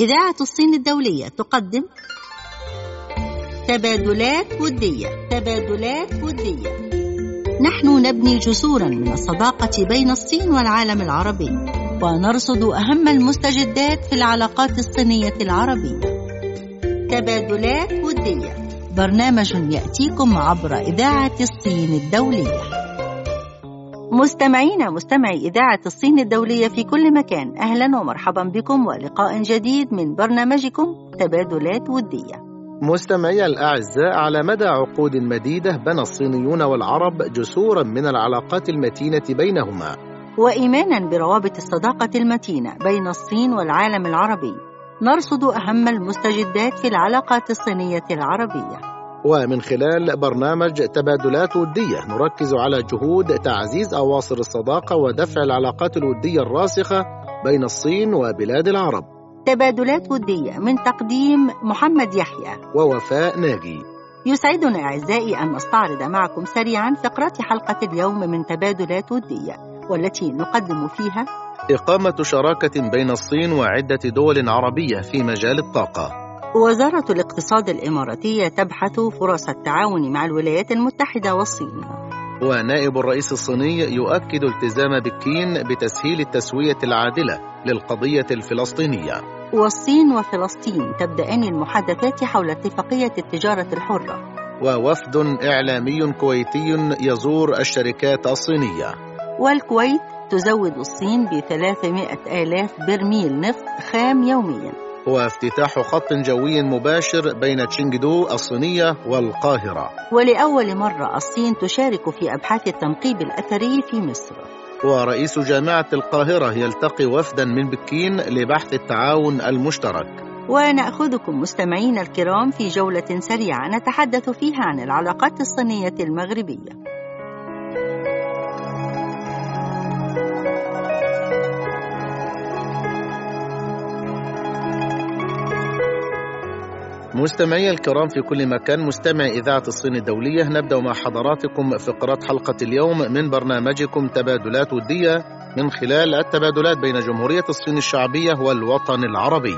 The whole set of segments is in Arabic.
إذاعة الصين الدولية تقدم تبادلات ودية تبادلات ودية. نحن نبني جسورا من الصداقة بين الصين والعالم العربي ونرصد أهم المستجدات في العلاقات الصينية العربية. تبادلات ودية. برنامج يأتيكم عبر إذاعة الصين الدولية. مستمعينا مستمعي إذاعة الصين الدولية في كل مكان أهلا ومرحبا بكم ولقاء جديد من برنامجكم تبادلات ودية. مستمعي الأعزاء على مدى عقود مديدة بنى الصينيون والعرب جسورا من العلاقات المتينة بينهما. وإيمانا بروابط الصداقة المتينة بين الصين والعالم العربي. نرصد أهم المستجدات في العلاقات الصينية العربية. ومن خلال برنامج تبادلات ودية نركز على جهود تعزيز أواصر الصداقة ودفع العلاقات الودية الراسخة بين الصين وبلاد العرب. تبادلات ودية من تقديم محمد يحيى. ووفاء ناجي. يسعدنا أعزائي أن نستعرض معكم سريعا فقرات حلقة اليوم من تبادلات ودية والتي نقدم فيها إقامة شراكة بين الصين وعدة دول عربية في مجال الطاقة. وزارة الاقتصاد الإماراتية تبحث فرص التعاون مع الولايات المتحدة والصين. ونائب الرئيس الصيني يؤكد التزام بكين بتسهيل التسوية العادلة للقضية الفلسطينية. والصين وفلسطين تبدأان المحادثات حول اتفاقية التجارة الحرة. ووفد إعلامي كويتي يزور الشركات الصينية. والكويت تزود الصين ب 300 آلاف برميل نفط خام يومياً. وافتتاح خط جوي مباشر بين تشينجدو الصينية والقاهرة. ولأول مرة الصين تشارك في أبحاث التنقيب الأثري في مصر. ورئيس جامعة القاهرة يلتقي وفدا من بكين لبحث التعاون المشترك. ونأخذكم مستمعينا الكرام في جولة سريعة نتحدث فيها عن العلاقات الصينية المغربية. مستمعي الكرام في كل مكان مستمع إذاعة الصين الدولية نبدأ مع حضراتكم فقرات حلقة اليوم من برنامجكم تبادلات ودية من خلال التبادلات بين جمهورية الصين الشعبية والوطن العربي.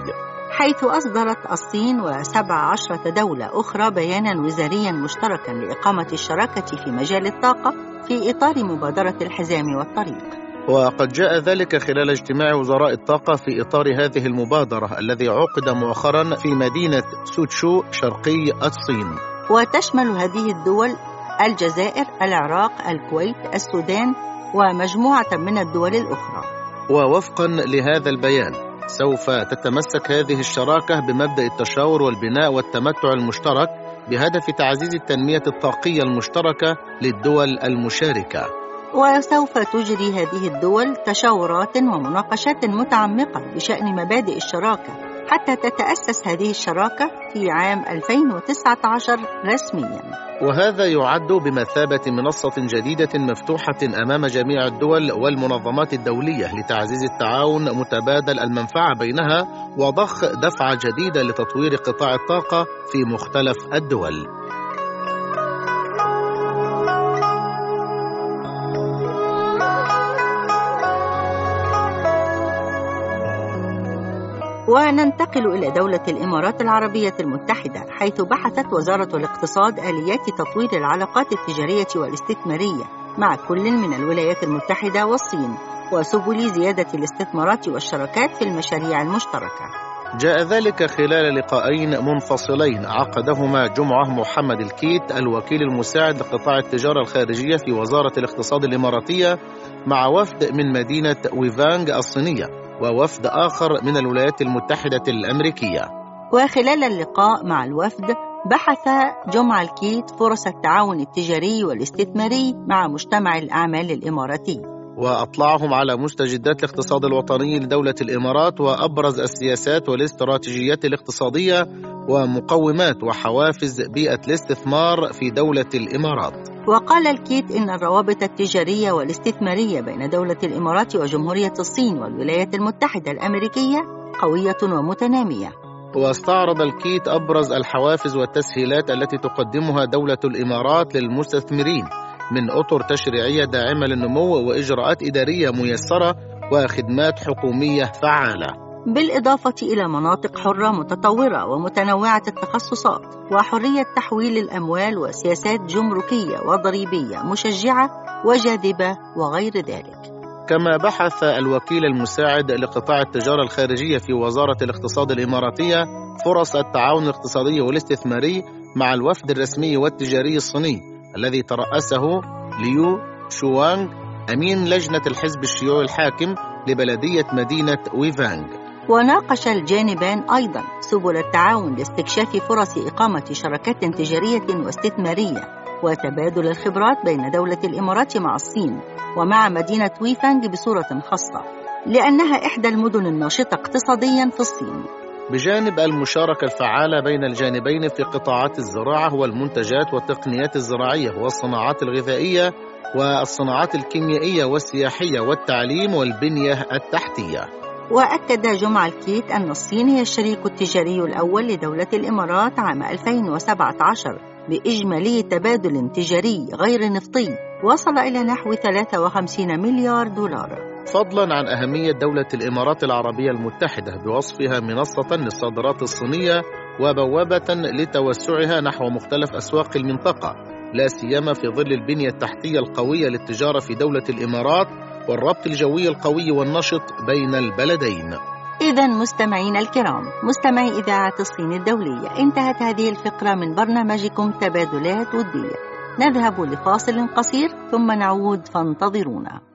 حيث أصدرت الصين وسبع عشرة دولة أخرى بيانا وزاريا مشتركا لإقامة الشراكة في مجال الطاقة في إطار مبادرة الحزام والطريق. وقد جاء ذلك خلال اجتماع وزراء الطاقة في إطار هذه المبادرة الذي عقد مؤخرا في مدينة سوتشو شرقي الصين. وتشمل هذه الدول الجزائر، العراق، الكويت، السودان ومجموعة من الدول الأخرى. ووفقا لهذا البيان سوف تتمسك هذه الشراكة بمبدأ التشاور والبناء والتمتع المشترك بهدف تعزيز التنمية الطاقية المشتركة للدول المشاركة. وسوف تجري هذه الدول تشاورات ومناقشات متعمقة بشأن مبادئ الشراكة حتى تتأسس هذه الشراكة في عام 2019 رسمياً. وهذا يعد بمثابة منصة جديدة مفتوحة أمام جميع الدول والمنظمات الدولية لتعزيز التعاون متبادل المنفعة بينها وضخ دفعة جديدة لتطوير قطاع الطاقة في مختلف الدول. وننتقل إلى دولة الإمارات العربية المتحدة حيث بحثت وزارة الاقتصاد آليات تطوير العلاقات التجارية والاستثمارية مع كل من الولايات المتحدة والصين وسبل زيادة الاستثمارات والشراكات في المشاريع المشتركة. جاء ذلك خلال لقاءين منفصلين عقدهما جمعة محمد الكيت الوكيل المساعد لقطاع التجارة الخارجية في وزارة الاقتصاد الإماراتية مع وفد من مدينة ويفانغ الصينية. ووفد آخر من الولايات المتحدة الأمريكية. وخلال اللقاء مع الوفد بحث جمع الكيت فرص التعاون التجاري والاستثماري مع مجتمع الأعمال الإماراتي وأطلعهم على مستجدات الاقتصاد الوطني لدولة الإمارات وأبرز السياسات والاستراتيجيات الاقتصادية ومقومات وحوافز بيئة الاستثمار في دولة الإمارات. وقال الكيت إن الروابط التجارية والاستثمارية بين دولة الإمارات وجمهورية الصين والولايات المتحدة الأمريكية قوية ومتنامية. واستعرض الكيت أبرز الحوافز والتسهيلات التي تقدمها دولة الإمارات للمستثمرين من أطر تشريعية داعمة للنمو وإجراءات إدارية ميسرة وخدمات حكومية فعالة. بالإضافة إلى مناطق حرة متطورة ومتنوعة التخصصات وحرية تحويل الأموال وسياسات جمركية وضريبية مشجعة وجاذبة وغير ذلك. كما بحث الوكيل المساعد لقطاع التجارة الخارجية في وزارة الاقتصاد الإماراتية فرص التعاون الاقتصادي والاستثماري مع الوفد الرسمي والتجاري الصيني. الذي ترأسه ليو شوانغ أمين لجنة الحزب الشيوعي الحاكم لبلدية مدينة ويفانغ. وناقش الجانبان أيضا سبل التعاون لاستكشاف فرص إقامة شراكات تجارية واستثمارية وتبادل الخبرات بين دولة الإمارات مع الصين ومع مدينة ويفانغ بصورة خاصة لأنها إحدى المدن الناشطة اقتصاديا في الصين. بجانب المشاركة الفعالة بين الجانبين في قطاعات الزراعة والمنتجات والتقنيات الزراعية والصناعات الغذائية والصناعات الكيميائية والسياحية والتعليم والبنية التحتية. وأكد جمعة الكيت أن الصين هي الشريك التجاري الأول لدولة الإمارات عام 2017 بإجمالي تبادل تجاري غير نفطي. وصل إلى نحو 53 مليار دولار. فضلا عن أهمية دولة الإمارات العربية المتحدة بوصفها منصة للصادرات الصينية وبوابة لتوسعها نحو مختلف أسواق المنطقة لا سيما في ظل البنية التحتية القوية للتجارة في دولة الإمارات والربط الجوي القوي والنشط بين البلدين. إذا مستمعينا الكرام مستمعي إذاعة الصين الدولية انتهت هذه الفقرة من برنامجكم تبادلات ودية. نذهب لفاصل قصير ثم نعود فانتظرونا.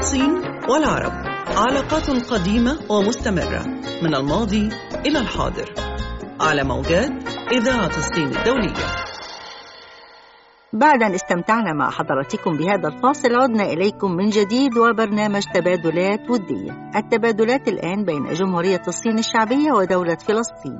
الصين والعرب. علاقات قديمة ومستمرة. من الماضي إلى الحاضر. على موجات إذاعة الصين الدولية. بعد أن استمتعنا مع حضراتكم بهذا الفاصل عدنا إليكم من جديد وبرنامج تبادلات ودية. التبادلات الآن بين جمهورية الصين الشعبية ودولة فلسطين.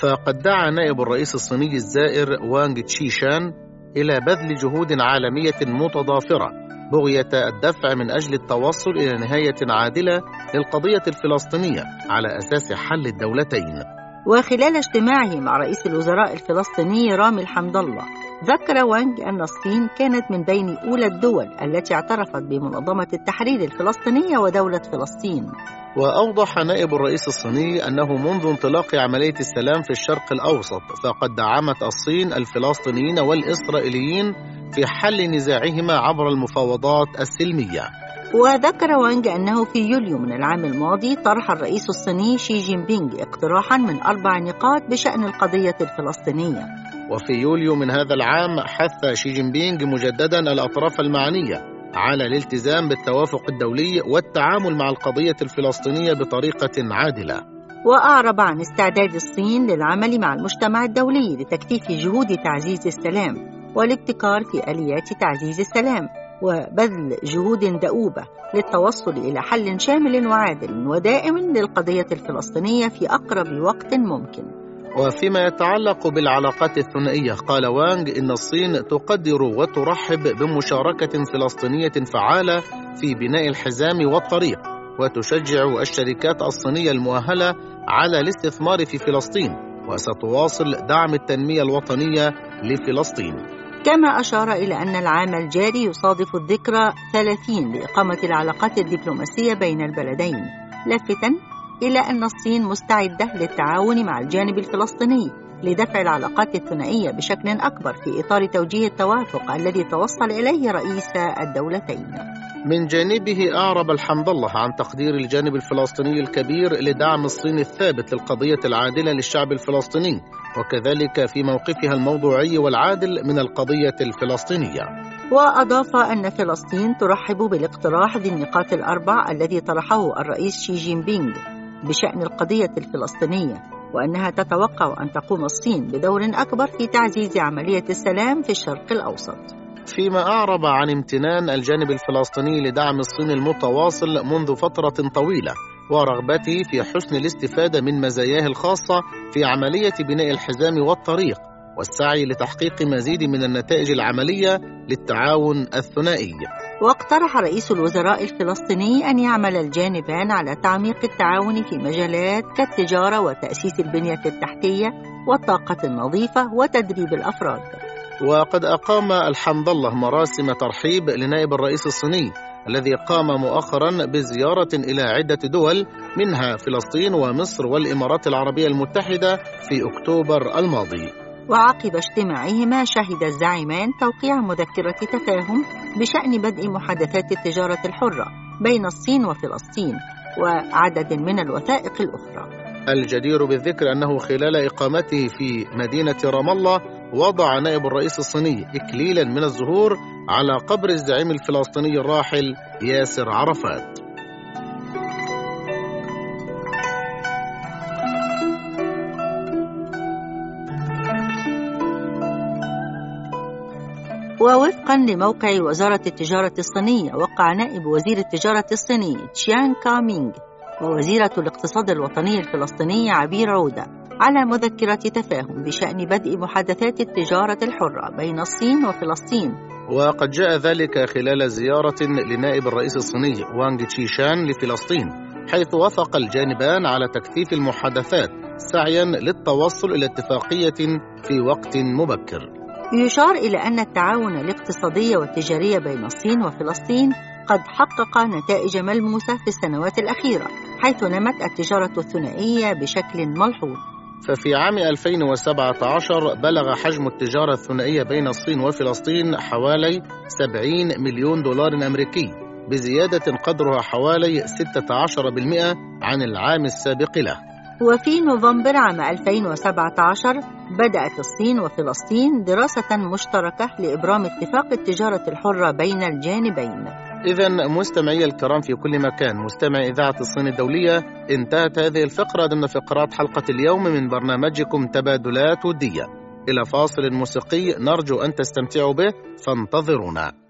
فقد دعا نائب الرئيس الصيني الزائر وانغ تشيشان إلى بذل جهود عالمية متضافرة. بغية الدفع من أجل التوصل إلى نهاية عادلة للقضية الفلسطينية على أساس حل الدولتين. وخلال اجتماعه مع رئيس الوزراء الفلسطيني رامي الحمد الله ذكر وانغ أن الصين كانت من بين أولى الدول التي اعترفت بمنظمة التحرير الفلسطينية ودولة فلسطين. وأوضح نائب الرئيس الصيني أنه منذ انطلاق عملية السلام في الشرق الأوسط فقد دعمت الصين الفلسطينيين والإسرائيليين في حل نزاعهما عبر المفاوضات السلمية. وذكر وانغ أنه في يوليو من العام الماضي طرح الرئيس الصيني شي جين بينغ اقتراحا من أربع نقاط بشأن القضية الفلسطينية. وفي يوليو من هذا العام حث شي جين بينغ مجددا الأطراف المعنية على الالتزام بالتوافق الدولي والتعامل مع القضية الفلسطينية بطريقة عادلة. وأعرب عن استعداد الصين للعمل مع المجتمع الدولي لتكثيف جهود تعزيز السلام والابتكار في آليات تعزيز السلام. وبذل جهود دؤوبة للتوصل إلى حل شامل وعادل ودائم للقضية الفلسطينية في أقرب وقت ممكن. وفيما يتعلق بالعلاقات الثنائية قال وانغ إن الصين تقدر وترحب بمشاركة فلسطينية فعالة في بناء الحزام والطريق وتشجع الشركات الصينية المؤهلة على الاستثمار في فلسطين وستواصل دعم التنمية الوطنية لفلسطين. كما أشار إلى أن العام الجاري يصادف الذكرى 30 لإقامة العلاقات الدبلوماسية بين البلدين لافتا إلى أن الصين مستعدة للتعاون مع الجانب الفلسطيني لدفع العلاقات الثنائية بشكل أكبر في إطار توجيه التوافق الذي توصل إليه رئيس الدولتين. من جانبه أعرب الحمد الله عن تقدير الجانب الفلسطيني الكبير لدعم الصين الثابت للقضية العادلة للشعب الفلسطيني وكذلك في موقفها الموضوعي والعادل من القضية الفلسطينية. وأضاف أن فلسطين ترحب بالاقتراح ذي النقاط الأربع الذي طرحه الرئيس شي جين بينغ بشأن القضية الفلسطينية وأنها تتوقع أن تقوم الصين بدور أكبر في تعزيز عملية السلام في الشرق الأوسط فيما أعرب عن امتنان الجانب الفلسطيني لدعم الصين المتواصل منذ فترة طويلة ورغبته في حسن الاستفادة من مزاياه الخاصة في عملية بناء الحزام والطريق والسعي لتحقيق مزيد من النتائج العملية للتعاون الثنائي. واقترح رئيس الوزراء الفلسطيني أن يعمل الجانبان على تعميق التعاون في مجالات كالتجارة وتأسيس البنية التحتية والطاقة النظيفة وتدريب الأفراد. وقد أقام الحمد الله مراسم ترحيب لنائب الرئيس الصيني الذي قام مؤخرا بزيارة إلى عدة دول منها فلسطين ومصر والإمارات العربية المتحدة في أكتوبر الماضي. وعقب اجتماعهما شهد الزعيمان توقيع مذكرة تفاهم بشأن بدء محادثات التجارة الحرة بين الصين وفلسطين وعدد من الوثائق الأخرى. الجدير بالذكر أنه خلال إقامته في مدينة رام الله وضع نائب الرئيس الصيني إكليلا من الزهور على قبر الزعيم الفلسطيني الراحل ياسر عرفات. ووفقا لموقع وزارة التجارة الصينية وقع نائب وزير التجارة الصيني تشيان كامينغ ووزيرة الاقتصاد الوطني الفلسطيني عبير عودة. على مذكرة تفاهم بشأن بدء محادثات التجارة الحرة بين الصين وفلسطين. وقد جاء ذلك خلال زيارة لنائب الرئيس الصيني وانغ تشيشان لفلسطين حيث وافق الجانبان على تكثيف المحادثات سعيا للتوصل إلى اتفاقية في وقت مبكر. يشار إلى أن التعاون الاقتصادي والتجاري بين الصين وفلسطين قد حقق نتائج ملموسة في السنوات الأخيرة حيث نمت التجارة الثنائية بشكل ملحوظ. ففي عام 2017 بلغ حجم التجارة الثنائية بين الصين وفلسطين حوالي 70 مليون دولار أمريكي بزيادة قدرها حوالي 16% عن العام السابق له. وفي نوفمبر عام 2017 بدأت الصين وفلسطين دراسة مشتركة لإبرام اتفاق التجارة الحرة بين الجانبين. إذا مستمعي الكرام في كل مكان مستمع إذاعة الصين الدولية انتهت هذه الفقرة ضمن فقرات حلقة اليوم من برنامجكم تبادلات ودية إلى فاصل موسيقي نرجو أن تستمتعوا به فانتظرونا.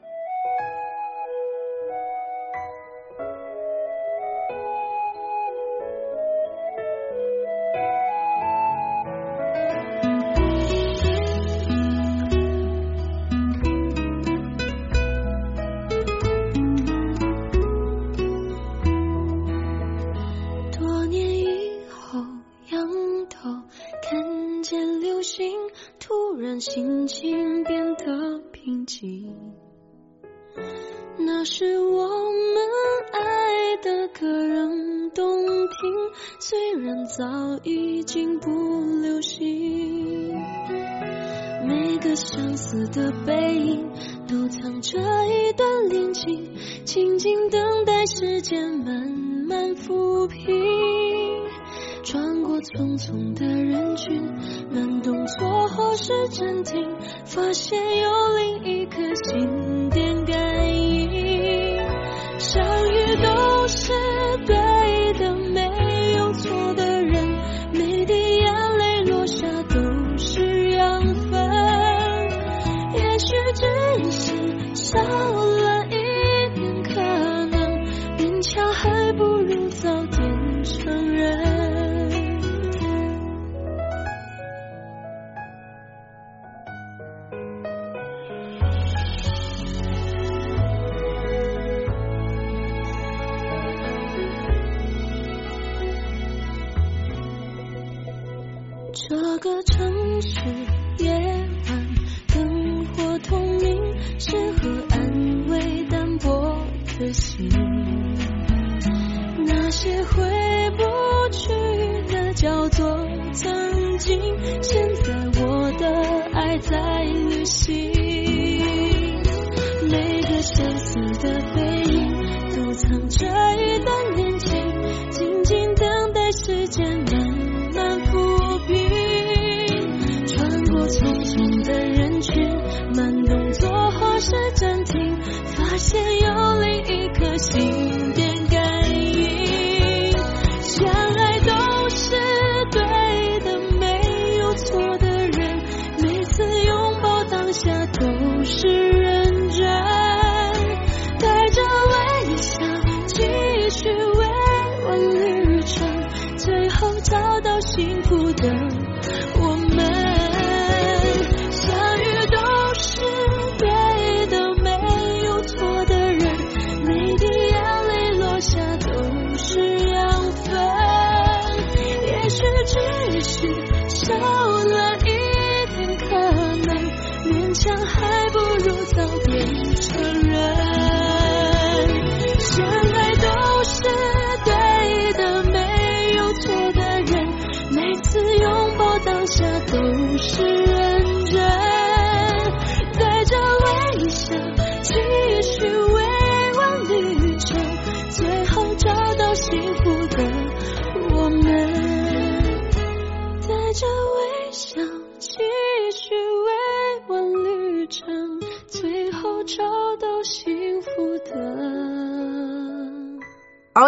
虽然早已经不流行。每个相似的背影都藏着一段恋情，静静等待时间慢慢抚平。穿过匆匆的人群，慢动作或是暂停，发现有另一颗心电感应。相遇都是对这个城市夜晚灯火通明，适合安慰单薄的心。那些回不去的叫做曾经，现在我的爱在旅行。每个相似的背影都藏着 see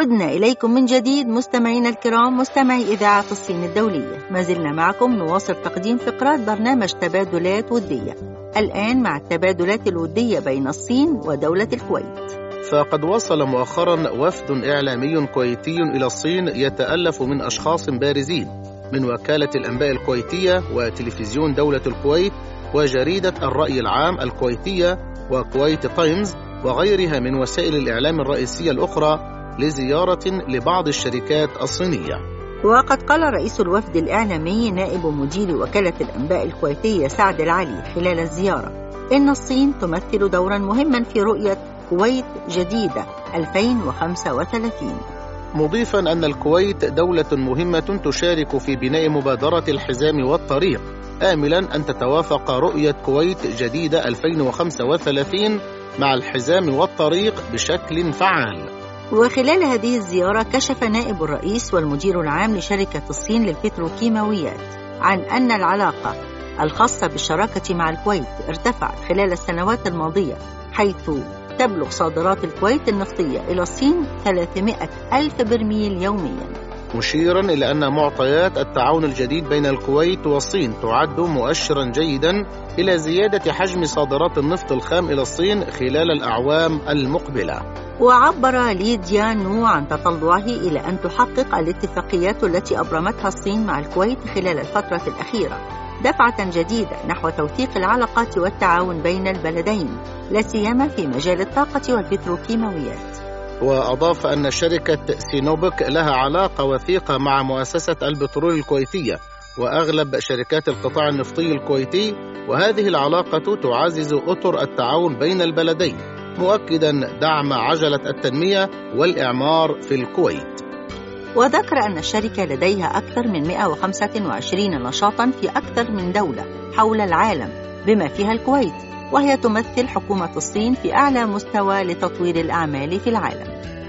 عدنا إليكم من جديد مستمعينا الكرام مستمعي إذاعة الصين الدولية. ما زلنا معكم نواصل تقديم فقرات برنامج تبادلات ودية. الآن مع التبادلات الودية بين الصين ودولة الكويت. فقد وصل مؤخرا وفد إعلامي كويتي إلى الصين يتألف من أشخاص بارزين من وكالة الأنباء الكويتية وتلفزيون دولة الكويت وجريدة الرأي العام الكويتية وكويت تايمز وغيرها من وسائل الإعلام الرئيسية الأخرى لزيارة لبعض الشركات الصينية. وقد قال رئيس الوفد الإعلامي نائب مدير وكالة الأنباء الكويتية سعد العلي خلال الزيارة إن الصين تمثل دورا مهما في رؤية كويت جديدة 2035 مضيفا أن الكويت دولة مهمة تشارك في بناء مبادرة الحزام والطريق آملا أن تتوافق رؤية كويت جديدة 2035 مع الحزام والطريق بشكل فعال. وخلال هذه الزيارة كشف نائب الرئيس والمدير العام لشركة الصين للبتروكيماويات عن أن العلاقة الخاصة بالشراكة مع الكويت ارتفعت خلال السنوات الماضية حيث تبلغ صادرات الكويت النفطية إلى الصين 300 ألف برميل يومياً. مشيرا إلى أن معطيات التعاون الجديد بين الكويت والصين تعد مؤشرا جيدا إلى زيادة حجم صادرات النفط الخام إلى الصين خلال الأعوام المقبلة. وعبر لي جيانو عن تطلعه إلى أن تحقق الاتفاقيات التي أبرمتها الصين مع الكويت خلال الفترة الأخيرة دفعة جديدة نحو توثيق العلاقات والتعاون بين البلدين لا سيما في مجال الطاقة والبتروكيماويات وأضاف أن شركة سينوبك لها علاقة وثيقة مع مؤسسة البترول الكويتية وأغلب شركات القطاع النفطي الكويتي وهذه العلاقة تعزز أطر التعاون بين البلدين مؤكدا دعم عجلة التنمية والإعمار في الكويت. وذكر أن الشركة لديها أكثر من 125 نشاطا في أكثر من دولة حول العالم بما فيها الكويت. وهي تمثل حكومة الصين في أعلى مستوى لتطوير الأعمال في العالم.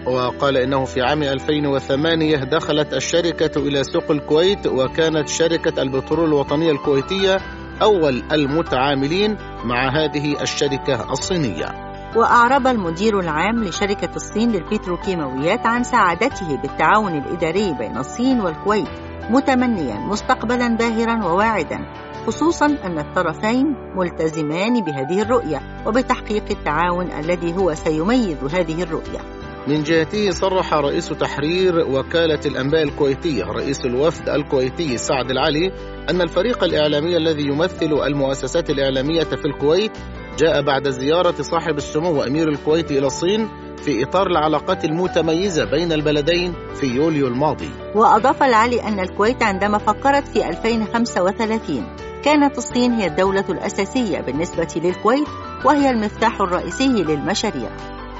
وقال إنه في عام 2008 دخلت الشركة إلى سوق الكويت وكانت شركة البترول الوطنية الكويتية أول المتعاملين مع هذه الشركة الصينية. وأعرب المدير العام لشركة الصين للبتروكيماويات عن سعادته بالتعاون الإداري بين الصين والكويت. متمنيا مستقبلا باهرا وواعدا خصوصا أن الطرفين ملتزمان بهذه الرؤية وبتحقيق التعاون الذي هو سيميز هذه الرؤية. من جهته صرح رئيس تحرير وكالة الأنباء الكويتية رئيس الوفد الكويتي سعد العلي أن الفريق الإعلامي الذي يمثل المؤسسات الإعلامية في الكويت جاء بعد زيارة صاحب السمو أمير الكويت إلى الصين في إطار العلاقات المتميزة بين البلدين في يوليو الماضي. وأضاف العلي أن الكويت عندما فكرت في 2035 كانت الصين هي الدولة الأساسية بالنسبة للكويت وهي المفتاح الرئيسي للمشاريع.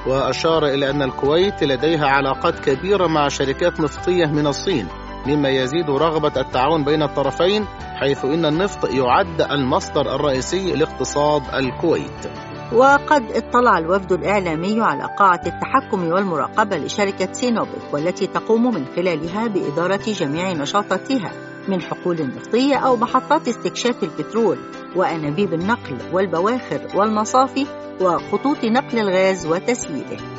وأشار إلى أن الكويت لديها علاقات كبيرة مع شركات نفطية من الصين. مما يزيد رغبة التعاون بين الطرفين حيث إن النفط يعد المصدر الرئيسي لاقتصاد الكويت. وقد اطلع الوفد الإعلامي على قاعة التحكم والمراقبة لشركة سينوبك والتي تقوم من خلالها بإدارة جميع نشاطاتها من حقول نفطية أو محطات استكشاف البترول وأنابيب النقل والبواخر والمصافي وخطوط نقل الغاز وتسييله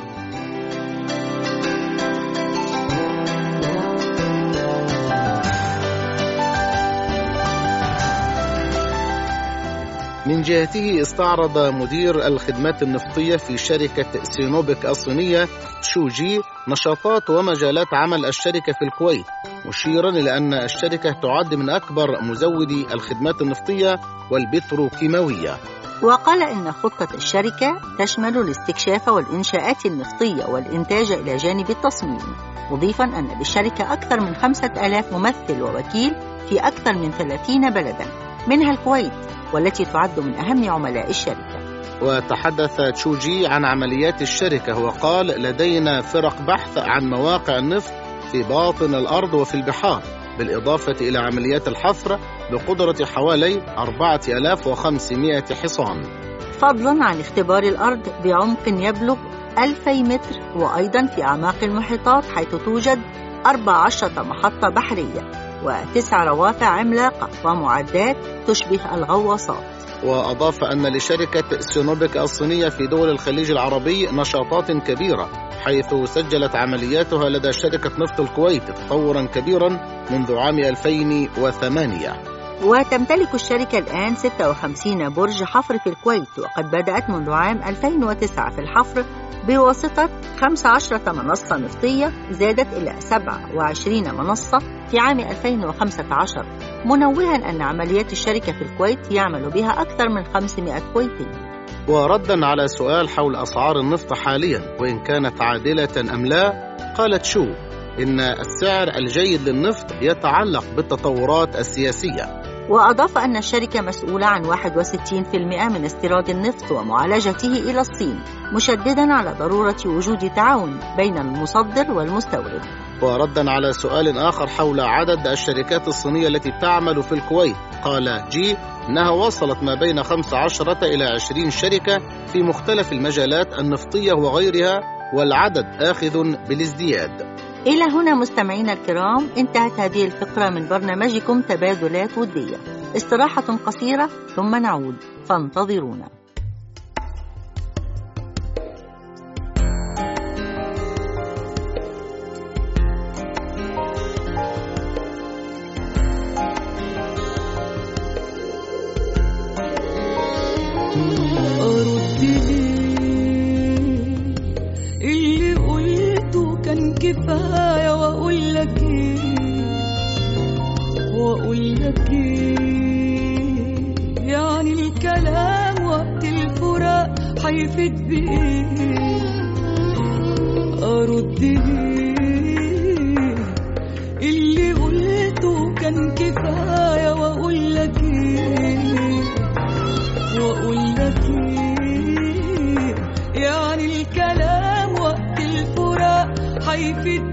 من جهته استعرض مدير الخدمات النفطية في شركة سينوبك الصينية شوجي نشاطات ومجالات عمل الشركة في الكويت مشيرا إلى أن الشركة تعد من أكبر مزودي الخدمات النفطية والبتروكيماوية وقال إن خطة الشركة تشمل الاستكشاف والإنشاءات النفطية والإنتاج إلى جانب التصميم مضيفا أن للشركة أكثر من خمسة ألاف ممثل ووكيل في أكثر من ثلاثين بلدا منها الكويت. والتي تعد من أهم عملاء الشركة. وتحدث تشوجي عن عمليات الشركة وقال لدينا فرق بحث عن مواقع النفط في باطن الأرض وفي البحار بالإضافة إلى عمليات الحفر بقدرة حوالي 4500 حصان. فضلا عن اختبار الأرض بعمق يبلغ 2000 متر وأيضا في أعماق المحيطات حيث توجد 14 محطة بحرية. وتسع روافع عملاقة ومعدات تشبه الغواصات. وأضاف أن لشركة سينوبك الصينية في دول الخليج العربي نشاطات كبيرة حيث سجلت عملياتها لدى شركة نفط الكويت تطورا كبيرا منذ عام 2008 وتمتلك الشركة الآن 56 برج حفر في الكويت وقد بدأت منذ عام 2009 في الحفر بواسطة 15 منصة نفطية زادت إلى 27 منصة في عام 2015 منوها أن عمليات الشركة في الكويت يعمل بها أكثر من 500 كويتي وردا على سؤال حول أسعار النفط حاليا وإن كانت عادلة أم لا؟ قالت شو؟ إن السعر الجيد للنفط يتعلق بالتطورات السياسية. وأضاف أن الشركة مسؤولة عن 61% من استيراد النفط ومعالجته إلى الصين مشددا على ضرورة وجود تعاون بين المصدر والمستورد. وردا على سؤال آخر حول عدد الشركات الصينية التي تعمل في الكويت. قال جي إنها وصلت ما بين 15 إلى 20 شركة في مختلف المجالات النفطية وغيرها والعدد آخذ بالازدياد. إلى هنا مستمعينا الكرام انتهت هذه الفقرة من برنامجكم تبادلات ودية. استراحة قصيرة ثم نعود. فانتظرونا. كفاية وأقول لك إيه؟ وأقول لك إيه؟ يعني الكلام وقت الفراق هيفيد بإيه؟ أرد إيه اللي قلته كان كفاية حيفيد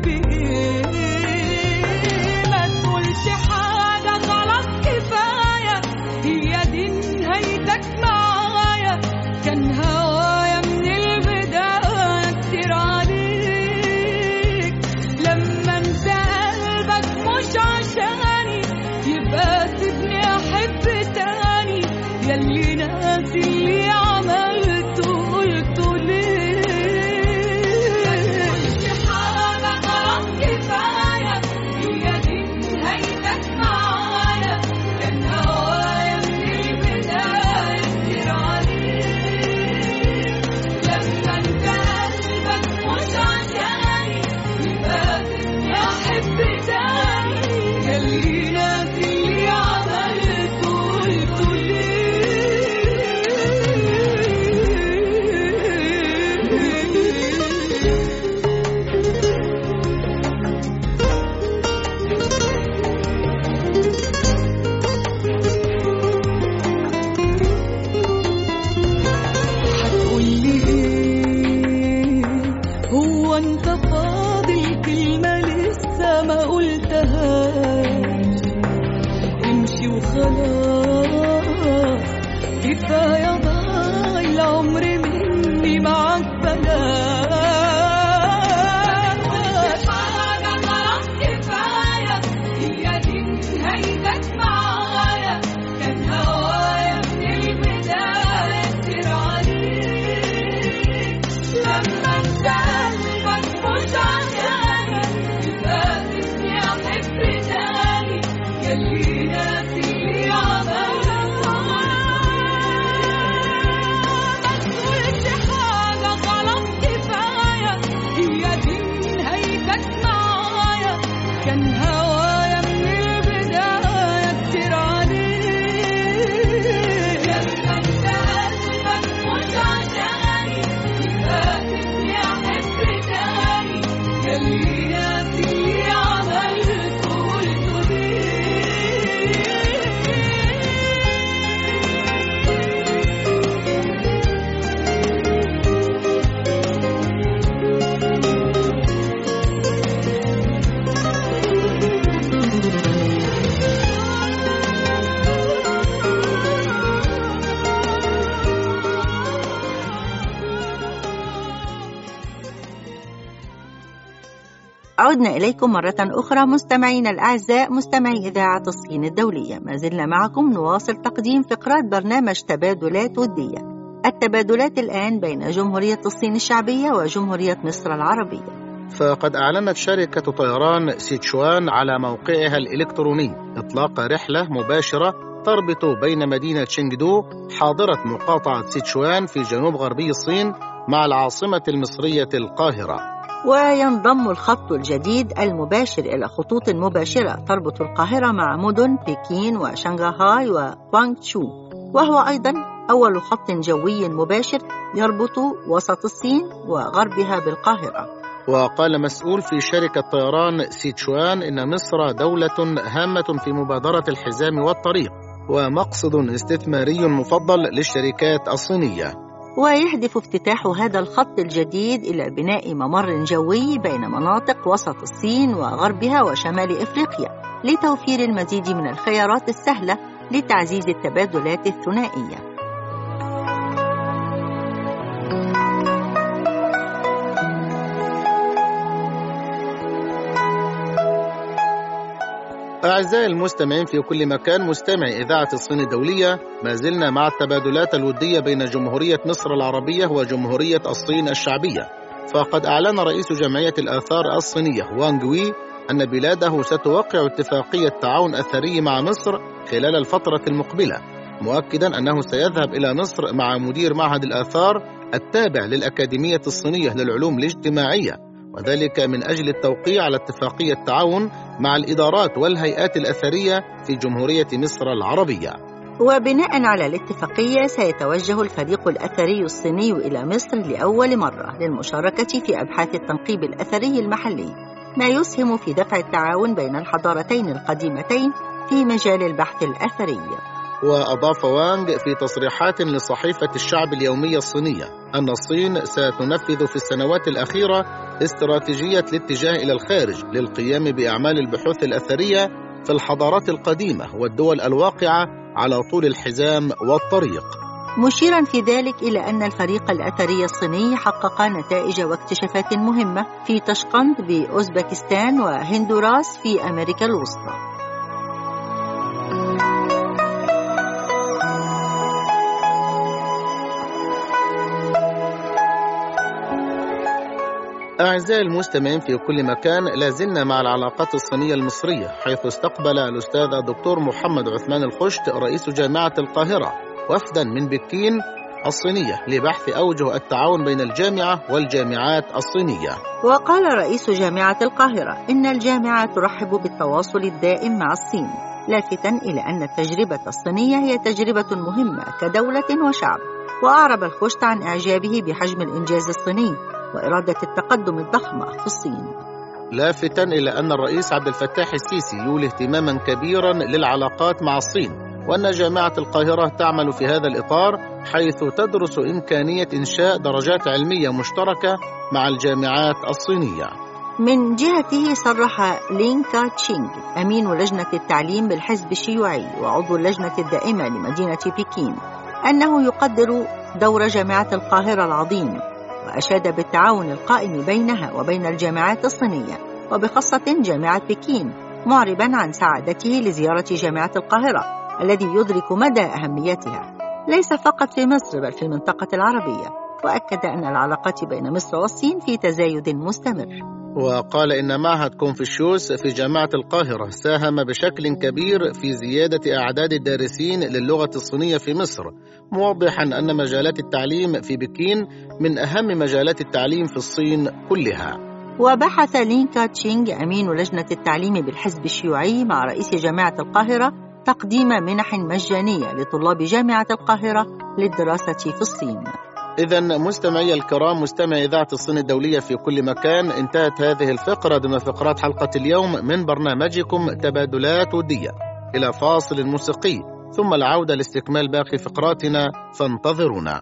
عدنا إليكم مرة أخرى مستمعينا الأعزاء مستمعي إذاعة الصين الدولية. ما زلنا معكم نواصل تقديم فقرات برنامج تبادلات ودية. التبادلات الآن بين جمهورية الصين الشعبية وجمهورية مصر العربية. فقد أعلنت شركة طيران سيتشوان على موقعها الإلكتروني إطلاق رحلة مباشرة تربط بين مدينة شينغدو حاضرة مقاطعة سيتشوان في جنوب غربي الصين مع العاصمة المصرية القاهرة. وينضم الخط الجديد المباشر إلى خطوط مباشرة تربط القاهرة مع مدن بكين وشنغهاي وغوانغتشو. وهو أيضا أول خط جوي مباشر يربط وسط الصين وغربها بالقاهرة. وقال مسؤول في شركة طيران سيتشوان إن مصر دولة هامة في مبادرة الحزام والطريق ومقصد استثماري مفضل للشركات الصينية. ويهدف افتتاح هذا الخط الجديد إلى بناء ممر جوي بين مناطق وسط الصين وغربها وشمال إفريقيا لتوفير المزيد من الخيارات السهلة لتعزيز التبادلات الثنائية. أعزائي المستمعين في كل مكان مستمعي إذاعة الصين الدولية ما زلنا مع التبادلات الودية بين جمهورية مصر العربية وجمهورية الصين الشعبية. فقد أعلن رئيس جمعية الآثار الصينية وانغ وي أن بلاده ستوقع اتفاقية تعاون أثري مع مصر خلال الفترة المقبلة مؤكدا أنه سيذهب إلى مصر مع مدير معهد الآثار التابع للأكاديمية الصينية للعلوم الاجتماعية وذلك من أجل التوقيع على اتفاقية تعاون مع الإدارات والهيئات الأثرية في جمهورية مصر العربية. وبناء على الاتفاقية سيتوجه الفريق الأثري الصيني إلى مصر لأول مرة للمشاركة في أبحاث التنقيب الأثري المحلي. ما يسهم في دفع التعاون بين الحضارتين القديمتين في مجال البحث الأثري. وأضاف وانغ في تصريحات لصحيفة الشعب اليومية الصينية أن الصين ستنفذ في السنوات الأخيرة استراتيجية الاتجاه إلى الخارج للقيام بأعمال البحوث الأثرية في الحضارات القديمة والدول الواقعة على طول الحزام والطريق. مشيرا في ذلك إلى أن الفريق الأثري الصيني حقق نتائج واكتشافات مهمة في تشقند بأوزبكستان وهندوراس في أمريكا الوسطى. أعزائي المستمعين في كل مكان لازلنا مع العلاقات الصينية المصرية حيث استقبل الأستاذ الدكتور محمد عثمان الخشت رئيس جامعة القاهرة وفدا من بكين الصينية لبحث أوجه التعاون بين الجامعة والجامعات الصينية. وقال رئيس جامعة القاهرة إن الجامعة ترحب بالتواصل الدائم مع الصين لافتا إلى أن التجربة الصينية هي تجربة مهمة كدولة وشعب. وأعرب الخشت عن إعجابه بحجم الإنجاز الصيني. وإرادة التقدم الضخمة في الصين. لافتا إلى أن الرئيس عبد الفتاح السيسي يولي اهتماما كبيرا للعلاقات مع الصين وأن جامعة القاهرة تعمل في هذا الإطار حيث تدرس إمكانية إنشاء درجات علمية مشتركة مع الجامعات الصينية. من جهته صرح لينكا تشينغ أمين لجنة التعليم بالحزب الشيوعي وعضو اللجنة الدائمة لمدينة بكين أنه يقدر دور جامعة القاهرة العظيم. وأشاد بالتعاون القائم بينها وبين الجامعات الصينية وبخاصة جامعة بكين معربا عن سعادته لزيارة جامعة القاهرة الذي يدرك مدى أهميتها. ليس فقط في مصر بل في المنطقة العربية وأكد أن العلاقات بين مصر والصين في تزايد مستمر. وقال إن معهد كونفوشيوس في جامعة القاهرة ساهم بشكل كبير في زيادة أعداد الدارسين للغة الصينية في مصر موضحا أن مجالات التعليم في بكين من أهم مجالات التعليم في الصين كلها. وبحث لينكا تشينغ أمين لجنة التعليم بالحزب الشيوعي مع رئيس جامعة القاهرة تقديم منح مجانية لطلاب جامعة القاهرة للدراسة في الصين. إذا مستمعي الكرام مستمعي إذاعة الصين الدولية في كل مكان انتهت هذه الفقرة ضمن فقرات حلقة اليوم من برنامجكم تبادلات ودية إلى فاصل موسيقي ثم العودة لاستكمال باقي فقراتنا فانتظرونا.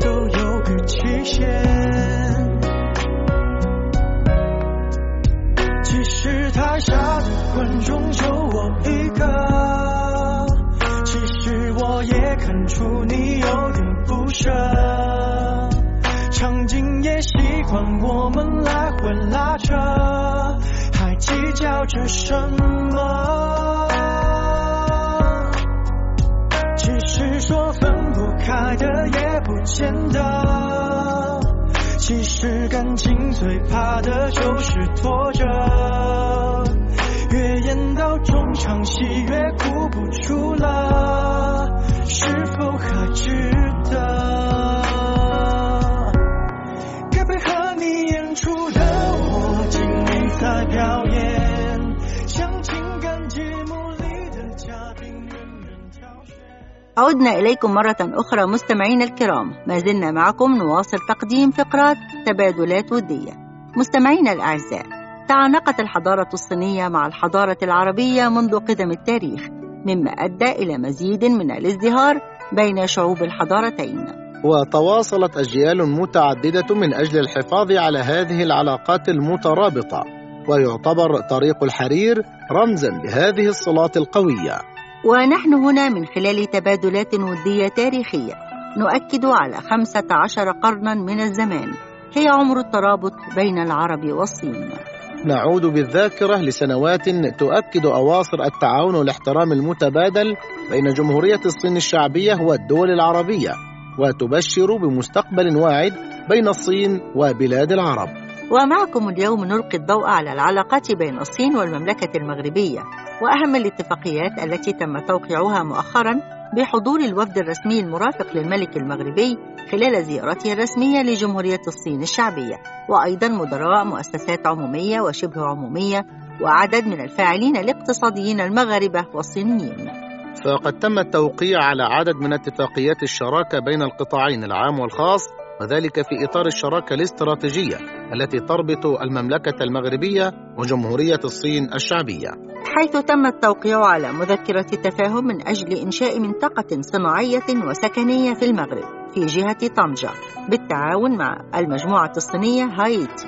都有个期限。其实台下的观众就我一个，其实我也看出你有点不舍，场景也习惯我们来回拉扯，还计较着什么？开的也不见得。其实感情最怕的就是拖着，越演到中场戏越哭不出 عدنا إليكم مرة أخرى مستمعينا الكرام. ما زلنا معكم نواصل تقديم فقرات تبادلات ودية. مستمعينا الأعزاء تعانقت الحضارة الصينية مع الحضارة العربية منذ قدم التاريخ مما أدى إلى مزيد من الازدهار بين شعوب الحضارتين. وتواصلت أجيال متعددة من أجل الحفاظ على هذه العلاقات المترابطة. ويعتبر طريق الحرير رمزا لهذه الصلات القوية. ونحن هنا من خلال تبادلات ودية تاريخية نؤكد على 15 قرنا من الزمان. هي عمر الترابط بين العرب والصين. نعود بالذاكرة لسنوات تؤكد أواصر التعاون والاحترام المتبادل بين جمهورية الصين الشعبية والدول العربية وتبشر بمستقبل واعد بين الصين وبلاد العرب. ومعكم اليوم نلقي الضوء على العلاقات بين الصين والمملكة المغربية وأهم الاتفاقيات التي تم توقيعها مؤخرا بحضور الوفد الرسمي المرافق للملك المغربي خلال زيارته الرسمية لجمهورية الصين الشعبية وأيضا مدراء مؤسسات عمومية وشبه عمومية وعدد من الفاعلين الاقتصاديين المغاربة والصينيين. فقد تم التوقيع على عدد من اتفاقيات الشراكة بين القطاعين العام والخاص وذلك في إطار الشراكة الاستراتيجية التي تربط المملكة المغربية وجمهورية الصين الشعبية. حيث تم التوقيع على مذكرة تفاهم من أجل إنشاء منطقة صناعية وسكنية في المغرب في جهة طنجة بالتعاون مع المجموعة الصينية هايتي.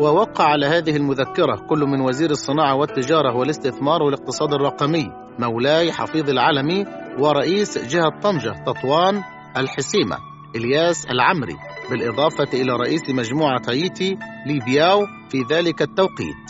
ووقع على هذه المذكرة كل من وزير الصناعة والتجارة والاستثمار والاقتصاد الرقمي مولاي حفيظ العلمي ورئيس جهة طنجة تطوان الحسيمة إلياس العمري. بالإضافة إلى رئيس مجموعة هايتي ليبياو في ذلك التوقيت.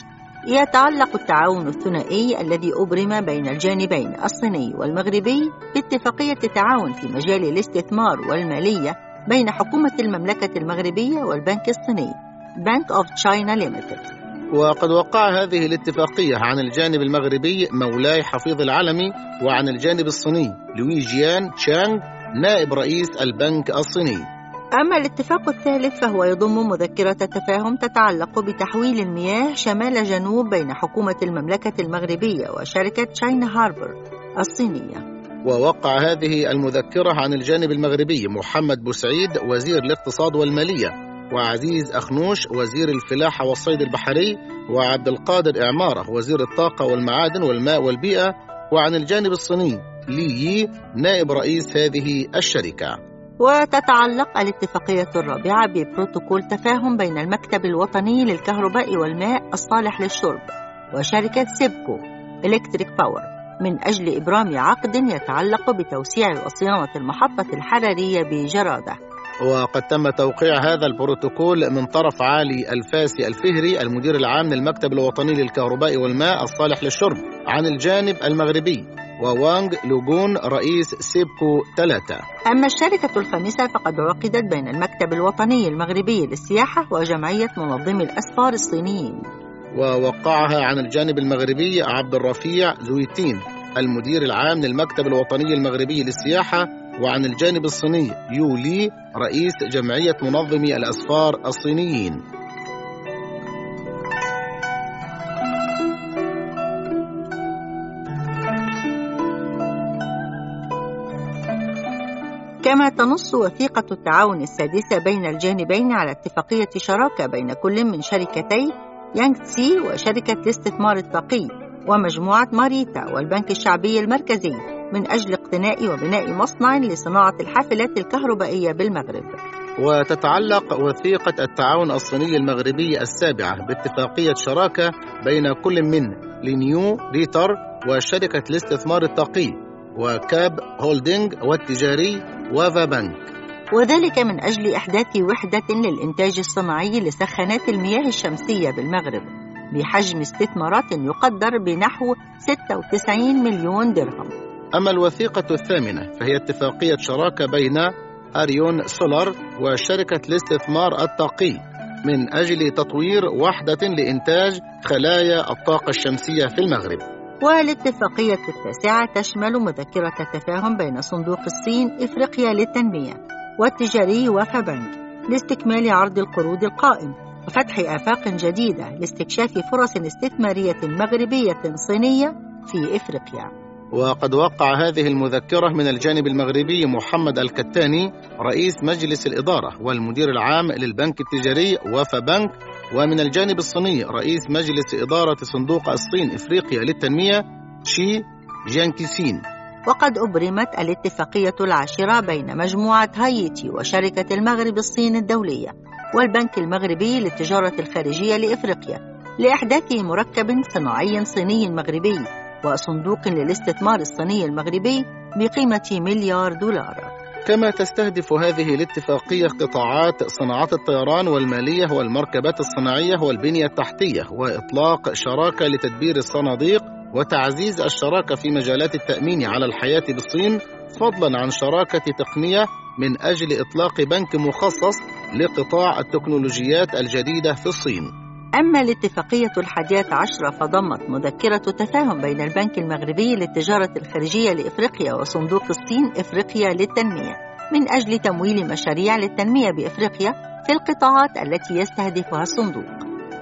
يتعلق التعاون الثنائي الذي أبرم بين الجانبين الصيني والمغربي باتفاقية تعاون في مجال الاستثمار والمالية بين حكومة المملكة المغربية والبنك الصيني Bank of China Limited. وقد وقع هذه الاتفاقية عن الجانب المغربي مولاي حفيظ العلمي وعن الجانب الصيني لوي جيان تشانغ نائب رئيس البنك الصيني. أما الاتفاق الثالث فهو يضم مذكرة تفاهم تتعلق بتحويل المياه شمال جنوب بين حكومة المملكة المغربية وشركة تشاينا هاربر الصينية. ووقع هذه المذكرة عن الجانب المغربي محمد بوسعيد وزير الاقتصاد والمالية وعزيز أخنوش وزير الفلاحة والصيد البحري وعبد القادر إعمارة وزير الطاقة والمعادن والماء والبيئة وعن الجانب الصيني لي يي نائب رئيس هذه الشركة. وتتعلق الاتفاقية الرابعة ببروتوكول تفاهم بين المكتب الوطني للكهرباء والماء الصالح للشرب وشركة سيبكو إلكتريك باور من أجل إبرام عقد يتعلق بتوسيع وصيانة المحطة الحرارية بجرادة. وقد تم توقيع هذا البروتوكول من طرف علي الفاسي الفهري المدير العام للمكتب الوطني للكهرباء والماء الصالح للشرب عن الجانب المغربي. ووانغ لوغون رئيس سيبكو ثلاثة أما الشركة الخامسة فقد عقدت بين المكتب الوطني المغربي للسياحة وجمعية منظمي الأسفار الصينيين. ووقعها عن الجانب المغربي عبد الرفيع زويتين المدير العام للمكتب الوطني المغربي للسياحة وعن الجانب الصيني يو لي رئيس جمعية منظمي الأسفار الصينيين. كما تنص وثيقة التعاون السادسة بين الجانبين على اتفاقية شراكة بين كل من شركتي يانغ تسي وشركة الاستثمار الطاقي ومجموعة ماريتا والبنك الشعبي المركزي من أجل اقتناء وبناء مصنع لصناعة الحافلات الكهربائية بالمغرب. وتتعلق وثيقة التعاون الصيني المغربي السابعة باتفاقية شراكة بين كل من لينيو ريتر وشركة الاستثمار الطاقي وكاب هولدينج والتجاري وافا بنك. وذلك من أجل إحداث وحدة للإنتاج الصناعي لسخانات المياه الشمسية بالمغرب بحجم استثمارات يقدر بنحو 96 مليون درهم. أما الوثيقة الثامنة فهي اتفاقية شراكة بين أريون سولار وشركة الاستثمار الطاقي من أجل تطوير وحدة لإنتاج خلايا الطاقة الشمسية في المغرب. والاتفاقية التاسعة تشمل مذكرة تفاهم بين صندوق الصين إفريقيا للتنمية والتجاري وفا بنك لاستكمال عرض القروض القائم وفتح آفاق جديدة لاستكشاف فرص استثمارية مغربية صينية في إفريقيا. وقد وقع هذه المذكرة من الجانب المغربي محمد الكتاني رئيس مجلس الإدارة والمدير العام للبنك التجاري وفا بنك ومن الجانب الصيني رئيس مجلس إدارة صندوق الصين إفريقيا للتنمية شي جيانكيسين. وقد أبرمت الاتفاقية العاشرة بين مجموعة هايتي وشركة المغرب الصين الدولية والبنك المغربي للتجارة الخارجية لإفريقيا لإحداث مركب صناعي صيني مغربي وصندوق للاستثمار الصيني المغربي بقيمة مليار دولار. كما تستهدف هذه الاتفاقية قطاعات صناعات الطيران والمالية والمركبات الصناعية والبنية التحتية وإطلاق شراكة لتدبير الصناديق وتعزيز الشراكة في مجالات التأمين على الحياة بالصين فضلا عن شراكة تقنية من أجل إطلاق بنك مخصص لقطاع التكنولوجيات الجديدة في الصين. أما الاتفاقية الحادية عشرة فضمت مذكرة تفاهم بين البنك المغربي للتجارة الخارجية لإفريقيا وصندوق الصين إفريقيا للتنمية من أجل تمويل مشاريع للتنمية بإفريقيا في القطاعات التي يستهدفها الصندوق.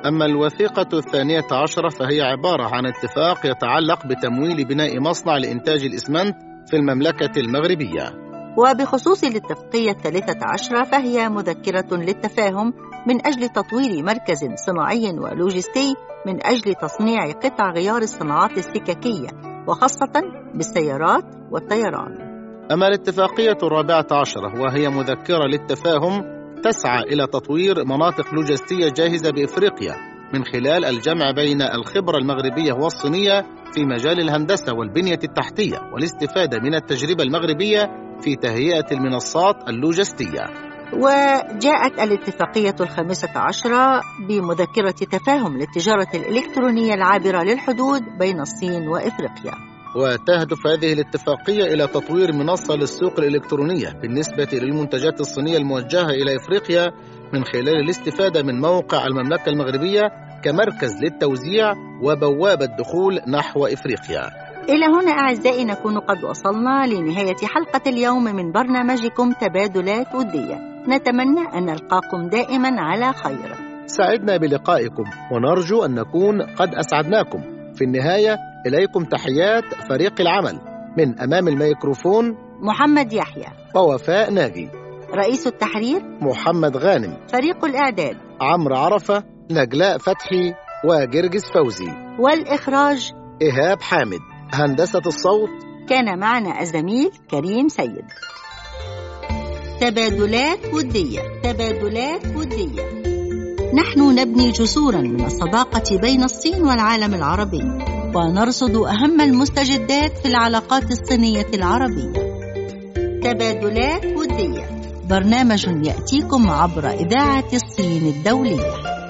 أما الوثيقة الثانية عشرة فهي عبارة عن اتفاق يتعلق بتمويل بناء مصنع لإنتاج الإسمنت في المملكة المغربية. وبخصوص الاتفاقية الثالثة عشرة فهي مذكرة للتفاهم من أجل تطوير مركز صناعي ولوجستي من أجل تصنيع قطع غيار الصناعات السككية وخاصة بالسيارات والطيران. أما الاتفاقية الرابعة عشرة وهي مذكرة للتفاهم تسعى إلى تطوير مناطق لوجستية جاهزة بإفريقيا من خلال الجمع بين الخبرة المغربية والصينية في مجال الهندسة والبنية التحتية والاستفادة من التجربة المغربية في تهيئة المنصات اللوجستية. وجاءت الاتفاقية الخامسة عشرة بمذكرة تفاهم للتجارة الإلكترونية العابرة للحدود بين الصين وإفريقيا. وتهدف هذه الاتفاقية إلى تطوير منصة للسوق الإلكترونية بالنسبة للمنتجات الصينية الموجهة إلى إفريقيا من خلال الاستفادة من موقع المملكة المغربية كمركز للتوزيع وبوابة دخول نحو إفريقيا. إلى هنا أعزائي نكون قد وصلنا لنهاية حلقة اليوم من برنامجكم تبادلات ودية نتمنى أن نلقاكم دائما على خير. سعدنا بلقائكم ونرجو أن نكون قد أسعدناكم. في النهاية إليكم تحيات فريق العمل. من أمام الميكروفون محمد يحيى. ووفاء ناجي. رئيس التحرير محمد غانم. فريق الإعداد. عمرو عرفة نجلاء فتحي وجرجس فوزي. والإخراج إيهاب حامد. هندسة الصوت. كان معنا الزميل كريم سيد. تبادلات ودية. تبادلات ودية. نحن نبني جسورا من الصداقة بين الصين والعالم العربي ونرصد أهم المستجدات في العلاقات الصينية العربية. تبادلات ودية. برنامج يأتيكم عبر إذاعة الصين الدولية.